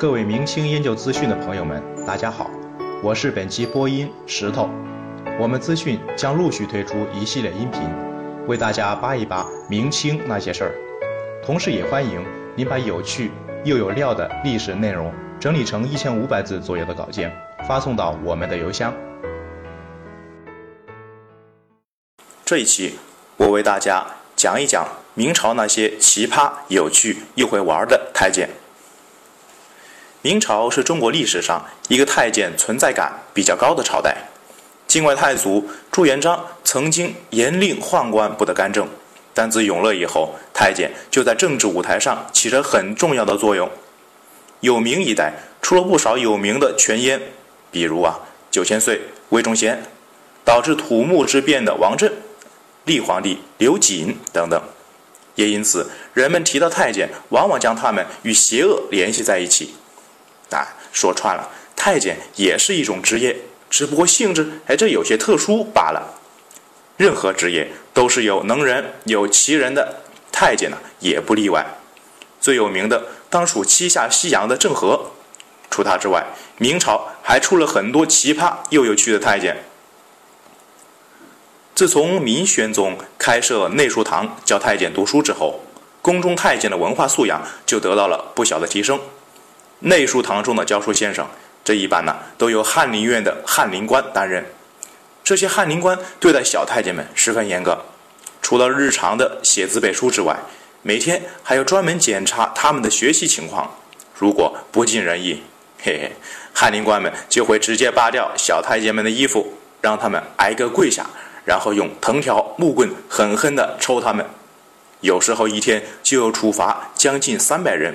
各位明清研究资讯的朋友们，大家好，我是本期播音石头。我们资讯将陆续推出一系列音频，为大家扒一扒明清那些事儿。同时也欢迎您把有趣又有料的历史内容整理成一千五百字左右的稿件，发送到我们的邮箱。这一期我为大家讲一讲明朝那些奇葩、有趣又会玩的太监。明朝是中国历史上一个太监存在感比较高的朝代。境外太祖朱元璋曾经严令宦官不得干政，但自永乐以后，太监就在政治舞台上起着很重要的作用。有明一代出了不少有名的权阉，比如啊九千岁魏忠贤，导致土木之变的王振、立皇帝刘瑾等等。也因此，人们提到太监，往往将他们与邪恶联系在一起。啊，说穿了，太监也是一种职业，只不过性质哎这有些特殊罢了。任何职业都是有能人有奇人的，太监呢也不例外。最有名的当属七下西洋的郑和。除他之外，明朝还出了很多奇葩又有趣的太监。自从明宣宗开设内书堂教太监读书之后，宫中太监的文化素养就得到了不小的提升。内书堂中的教书先生，这一般呢都由翰林院的翰林官担任。这些翰林官对待小太监们十分严格，除了日常的写字背书之外，每天还要专门检查他们的学习情况。如果不尽人意，嘿嘿，翰林官们就会直接扒掉小太监们的衣服，让他们挨个跪下，然后用藤条、木棍狠狠地抽他们。有时候一天就要处罚将近三百人。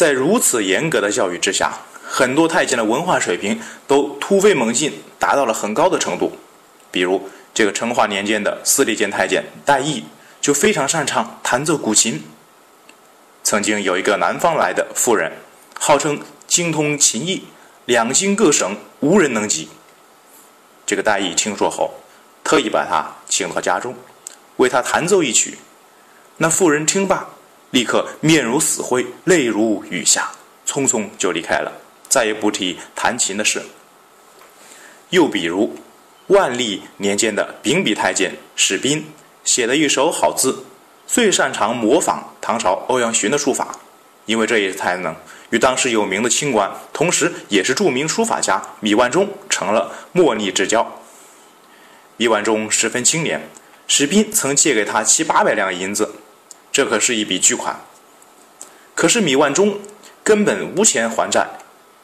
在如此严格的教育之下，很多太监的文化水平都突飞猛进，达到了很高的程度。比如这个成化年间的司礼监太监戴毅，就非常擅长弹奏古琴。曾经有一个南方来的妇人，号称精通琴艺，两京各省无人能及。这个戴毅听说后，特意把他请到家中，为他弹奏一曲。那妇人听罢。立刻面如死灰，泪如雨下，匆匆就离开了，再也不提弹琴的事。又比如，万历年间的秉笔太监史斌写了一手好字，最擅长模仿唐朝欧阳询的书法。因为这一才能，与当时有名的清官，同时也是著名书法家米万钟成了莫逆之交。米万钟十分清廉，史斌曾借给他七八百两银子。这可是一笔巨款，可是米万中根本无钱还债，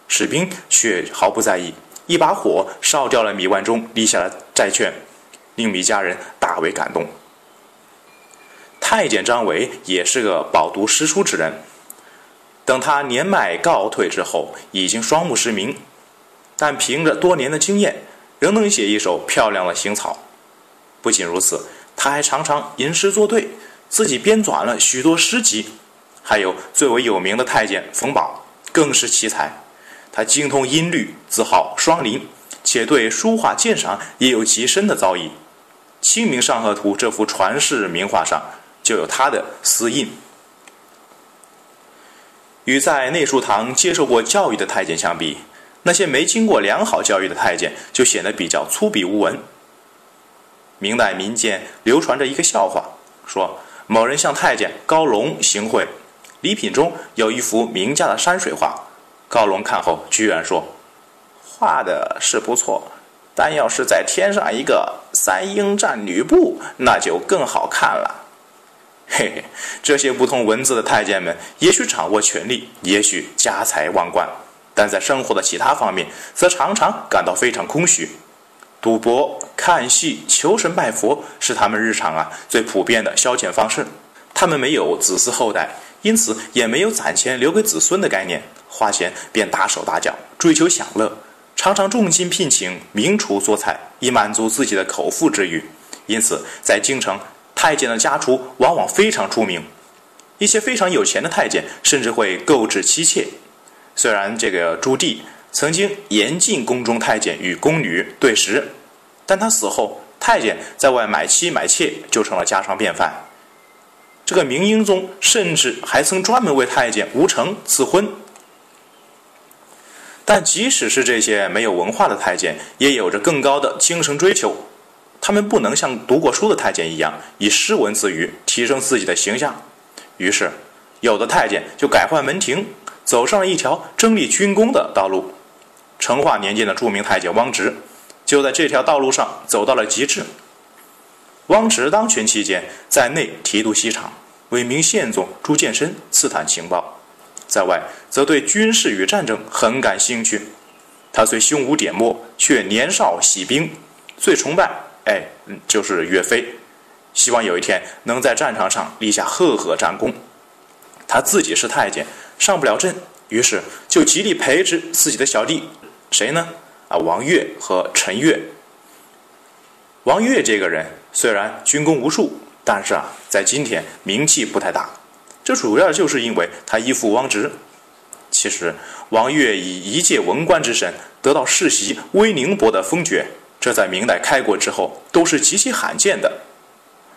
士兵却毫不在意，一把火烧掉了米万中立下的债券，令米家人大为感动。太监张伟也是个饱读诗书之人，等他年迈告退之后，已经双目失明，但凭着多年的经验，仍能写一手漂亮的行草。不仅如此，他还常常吟诗作对。自己编纂了许多诗集，还有最为有名的太监冯保，更是奇才。他精通音律，自号双林，且对书画鉴赏也有极深的造诣。《清明上河图》这幅传世名画上就有他的私印。与在内书堂接受过教育的太监相比，那些没经过良好教育的太监就显得比较粗鄙无文。明代民间流传着一个笑话，说。某人向太监高龙行贿，礼品中有一幅名家的山水画。高龙看后居然说：“画的是不错，但要是再添上一个三英战吕布，那就更好看了。”嘿嘿，这些不通文字的太监们，也许掌握权力，也许家财万贯，但在生活的其他方面，则常常感到非常空虚。赌博、看戏、求神拜佛是他们日常啊最普遍的消遣方式。他们没有子嗣后代，因此也没有攒钱留给子孙的概念，花钱便大手大脚，追求享乐，常常重金聘请名厨做菜，以满足自己的口腹之欲。因此，在京城，太监的家厨往往非常出名。一些非常有钱的太监甚至会购置妻妾。虽然这个朱棣。曾经严禁宫中太监与宫女对食，但他死后，太监在外买妻买妾就成了家常便饭。这个明英宗甚至还曾专门为太监吴成赐婚。但即使是这些没有文化的太监，也有着更高的精神追求。他们不能像读过书的太监一样以诗文自娱，提升自己的形象。于是，有的太监就改换门庭，走上了一条争立军功的道路。成化年间的著名太监汪直，就在这条道路上走到了极致。汪直当权期间，在内提督西厂，为明宪宗朱见深刺探情报；在外，则对军事与战争很感兴趣。他虽胸无点墨，却年少喜兵，最崇拜哎，就是岳飞。希望有一天能在战场上立下赫赫战功。他自己是太监，上不了阵，于是就极力培植自己的小弟，谁呢？啊，王悦和陈悦。王悦这个人。虽然军功无数，但是啊，在今天名气不太大。这主要就是因为他依附汪直。其实，王悦以一介文官之身得到世袭威宁伯的封爵，这在明代开国之后都是极其罕见的。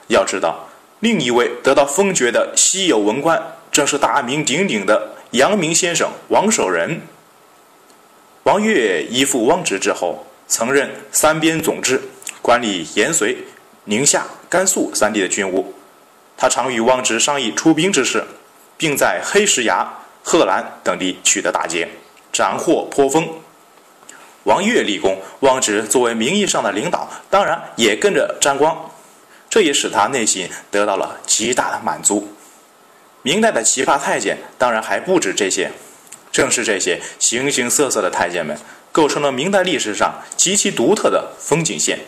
要知道，另一位得到封爵的稀有文官，正是大名鼎鼎的阳明先生王守仁。王悦依附汪直之后，曾任三边总制，管理延绥。宁夏、甘肃三地的军务，他常与汪直商议出兵之事，并在黑石崖、贺兰等地取得大捷，斩获颇丰。王悦立功，汪直作为名义上的领导，当然也跟着沾光，这也使他内心得到了极大的满足。明代的奇葩太监当然还不止这些，正是这些形形色色的太监们，构成了明代历史上极其独特的风景线。